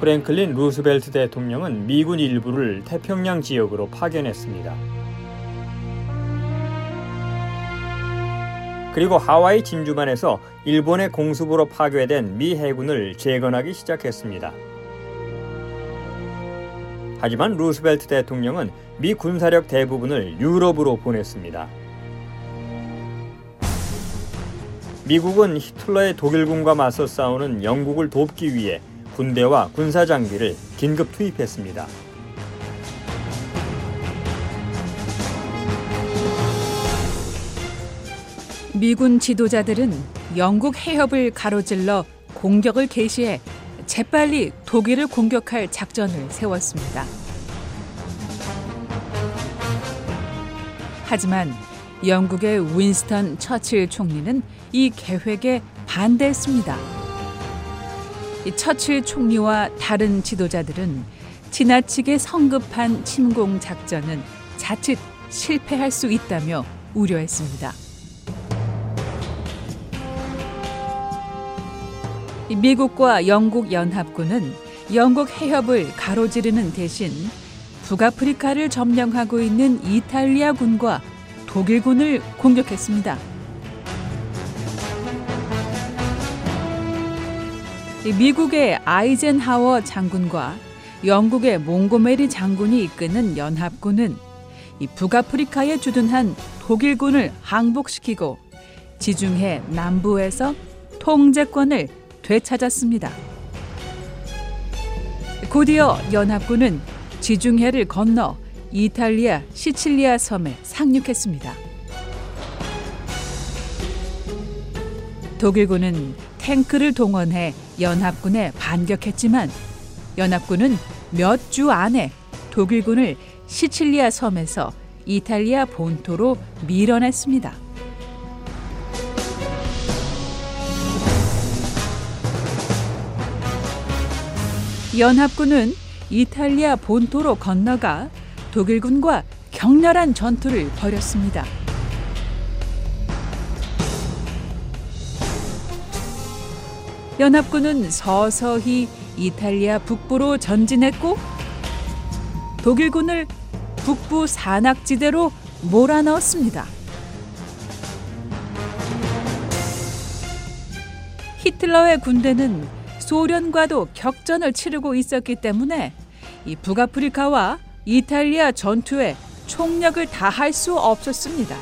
프랭클린 루스벨트 대통령은 미군 일부를 태평양 지역으로 파견했습니다. 그리고 하와이 진주만에서 일본의 공습으로 파괴된 미 해군을 재건하기 시작했습니다. 하지만 루스벨트 대통령은 미 군사력 대부분을 유럽으로 보냈습니다. 미국은 히틀러의 독일군과 맞서 싸우는 영국을 돕기 위해 군대와 군사 장비를 긴급 투입했습니다. 미군 지도자들은 영국 해협을 가로질러 공격을 개시해 재빨리 독일을 공격할 작전을 세웠습니다. 하지만 영국의 윈스턴 처칠 총리는 이 계획에 반대했습니다. 처칠 총리와 다른 지도자들은 지나치게 성급한 침공 작전은 자칫 실패할 수 있다며 우려했습니다. 미국과 영국 연합군은 영국 해협을 가로지르는 대신 북아프리카를 점령하고 있는 이탈리아군과 독일군을 공격했습니다. 미국의 아이젠하워 장군과 영국의 몽고메리 장군이 이끄는 연합군은 북아프리카에 주둔한 독일군을 항복시키고 지중해 남부에서 통제권을 되찾았습니다. 곧이어 연합군은 지중해를 건너 이탈리아 시칠리아 섬에 상륙했습니다. 독일군은 탱크를 동원해 연합군에 반격했지만 연합군은 몇 주 안에 독일군을 시칠리아 섬에서 이탈리아 본토로 밀어냈습니다. 연합군은 이탈리아 본토로 건너가 독일군과 격렬한 전투를 벌였습니다. 연합군은 서서히 이탈리아 북부로 전진했고 독일군을 북부 산악지대로 몰아넣었습니다. 히틀러의 군대는 소련과도 격전을 치르고 있었기 때문에 이 북아프리카와 이탈리아 전투에 총력을 다할 수 없었습니다.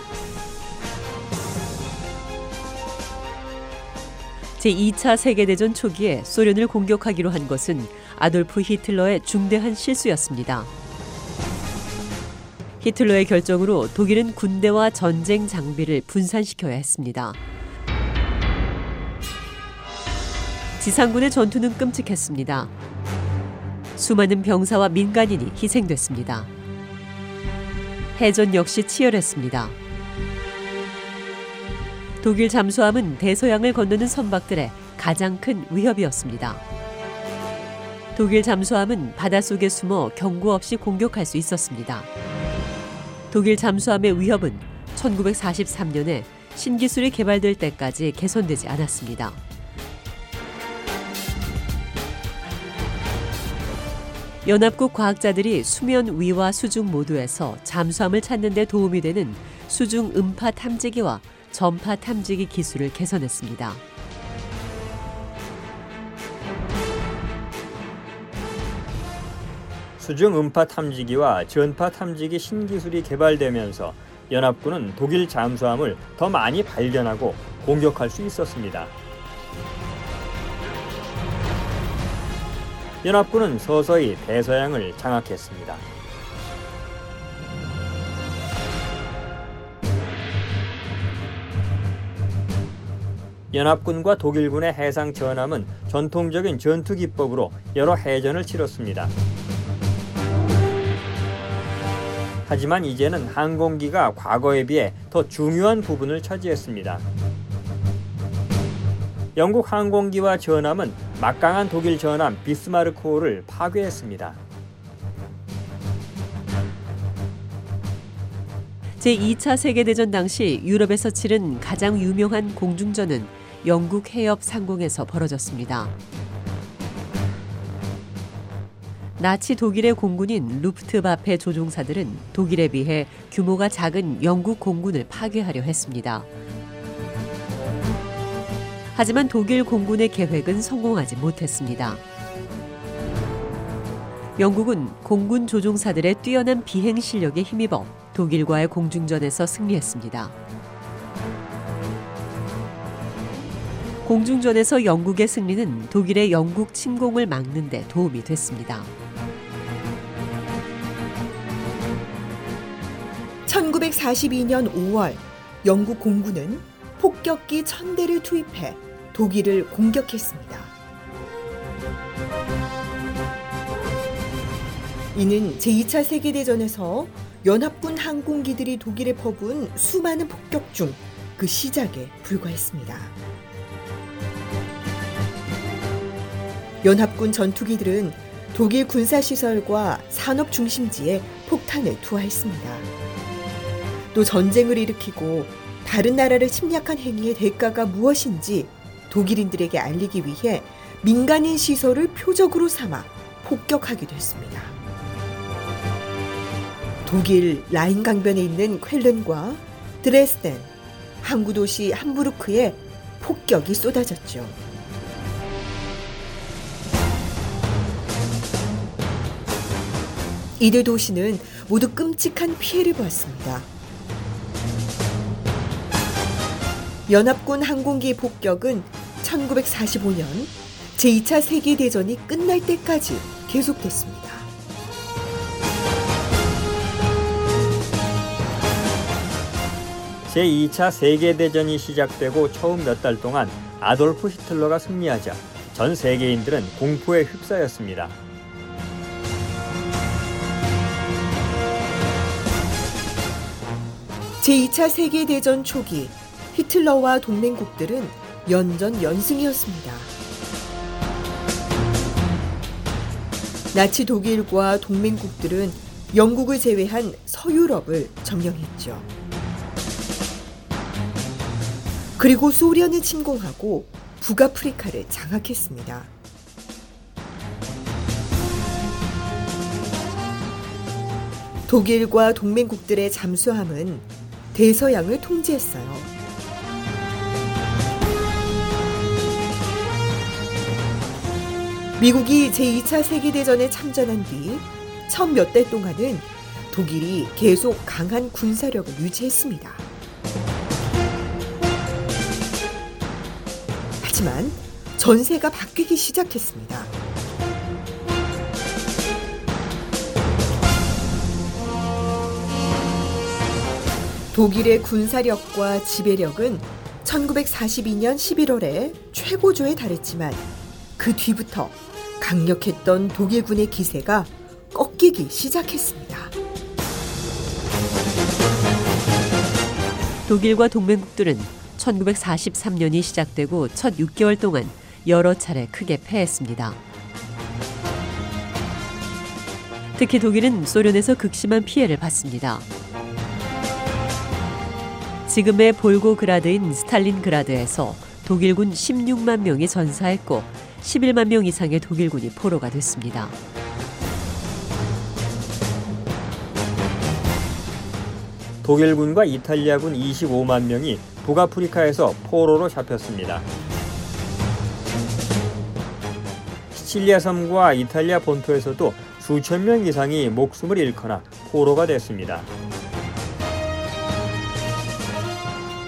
제2차 세계대전 초기에 소련을 공격하기로 한 것은 아돌프 히틀러의 중대한 실수였습니다. 히틀러의 결정으로 독일은 군대와 전쟁 장비를 분산시켜야 했습니다. 지상군의 전투는 끔찍했습니다. 수많은 병사와 민간인이 희생됐습니다. 해전 역시 치열했습니다. 독일 잠수함은 대서양을 건너는 선박들의 가장 큰 위협이었습니다. 독일 잠수함은 바닷속에 숨어 경고 없이 공격할 수 있었습니다. 독일 잠수함의 위협은 1943년에 신기술이 개발될 때까지 개선되지 않았습니다. 연합국 과학자들이 수면 위와 수중 모두에서 잠수함을 찾는 데 도움이 되는 수중 음파 탐지기와 전파 탐지기 기술을 개선했습니다. 수중 음파 탐지기와 전파 탐지기 신기술이 개발되면서 연합군은 독일 잠수함을 더 많이 발견하고 공격할 수 있었습니다. 연합군은 서서히 대서양을 장악했습니다. 연합군과 독일군의 해상 전함은 전통적인 전투 기법으로 여러 해전을 치렀습니다. 하지만 이제는 항공기가 과거에 비해 더 중요한 부분을 차지했습니다. 영국 항공기와 전함은 막강한 독일 전함 비스마르크호를 파괴했습니다. 제2차 세계대전 당시 유럽에서 치른 가장 유명한 공중전은 영국 해협 상공에서 벌어졌습니다. 나치 독일의 공군인 루프트바페 조종사들은 독일에 비해 규모가 작은 영국 공군을 파괴하려 했습니다. 하지만 독일 공군의 계획은 성공하지 못했습니다. 영국은 공군 조종사들의 뛰어난 비행 실력에 힘입어 독일과의 공중전에서 승리했습니다. 공중전에서 영국의 승리는 독일의 영국 침공을 막는 데 도움이 됐습니다. 1942년 5월 영국 공군은 폭격기 1000대를 투입해 독일을 공격했습니다. 이는 제2차 세계대전에서 연합군 항공기들이 독일에 퍼부은 수많은 폭격 중 그 시작에 불과했습니다. 연합군 전투기들은 독일 군사시설과 산업 중심지에 폭탄을 투하했습니다. 또 전쟁을 일으키고 다른 나라를 침략한 행위의 대가가 무엇인지 독일인들에게 알리기 위해 민간인 시설을 표적으로 삼아 폭격하기도 했습니다. 독일 라인 강변에 있는 쾰른과 드레스덴, 항구 도시 함부르크에 폭격이 쏟아졌죠. 이들 도시는 모두 끔찍한 피해를 보았습니다. 연합군 항공기 폭격은 1945년 제2차 세계대전이 끝날 때까지 계속됐습니다. 제2차 세계대전이 시작되고 처음 몇 달 동안 아돌프 히틀러가 승리하자 전 세계인들은 공포에 휩싸였습니다. 제2차 세계대전 초기 히틀러와 동맹국들은 연전 연승이었습니다. 나치 독일과 동맹국들은 영국을 제외한 서유럽을 점령했죠. 그리고 소련을 침공하고 북아프리카를 장악했습니다. 독일과 동맹국들의 잠수함은 대서양을 통제했어요. 미국이 제2차 세계대전에 참전한 뒤첫몇달 동안은 독일이 계속 강한 군사력을 유지했습니다. 하지만 전세가 바뀌기 시작했습니다. 독일의 군사력과 지배력은 1942년 11월에 최고조에 달했지만 그 뒤부터 강력했던 독일군의 기세가 꺾이기 시작했습니다. 독일과 동맹국들은 1943년이 시작되고 첫 6개월 동안 여러 차례 크게 패했습니다. 특히 독일은 소련에서 극심한 피해를 받습니다. 지금의 볼고그라드인 스탈린그라드에서 독일군 16만 명이 전사했고 11만 명 이상의 독일군이 포로가 됐습니다. 독일군과 이탈리아군 25만 명이 북아프리카에서 포로로 잡혔습니다. 시칠리아 섬과 이탈리아 본토에서도 수천 명 이상이 목숨을 잃거나 포로가 됐습니다.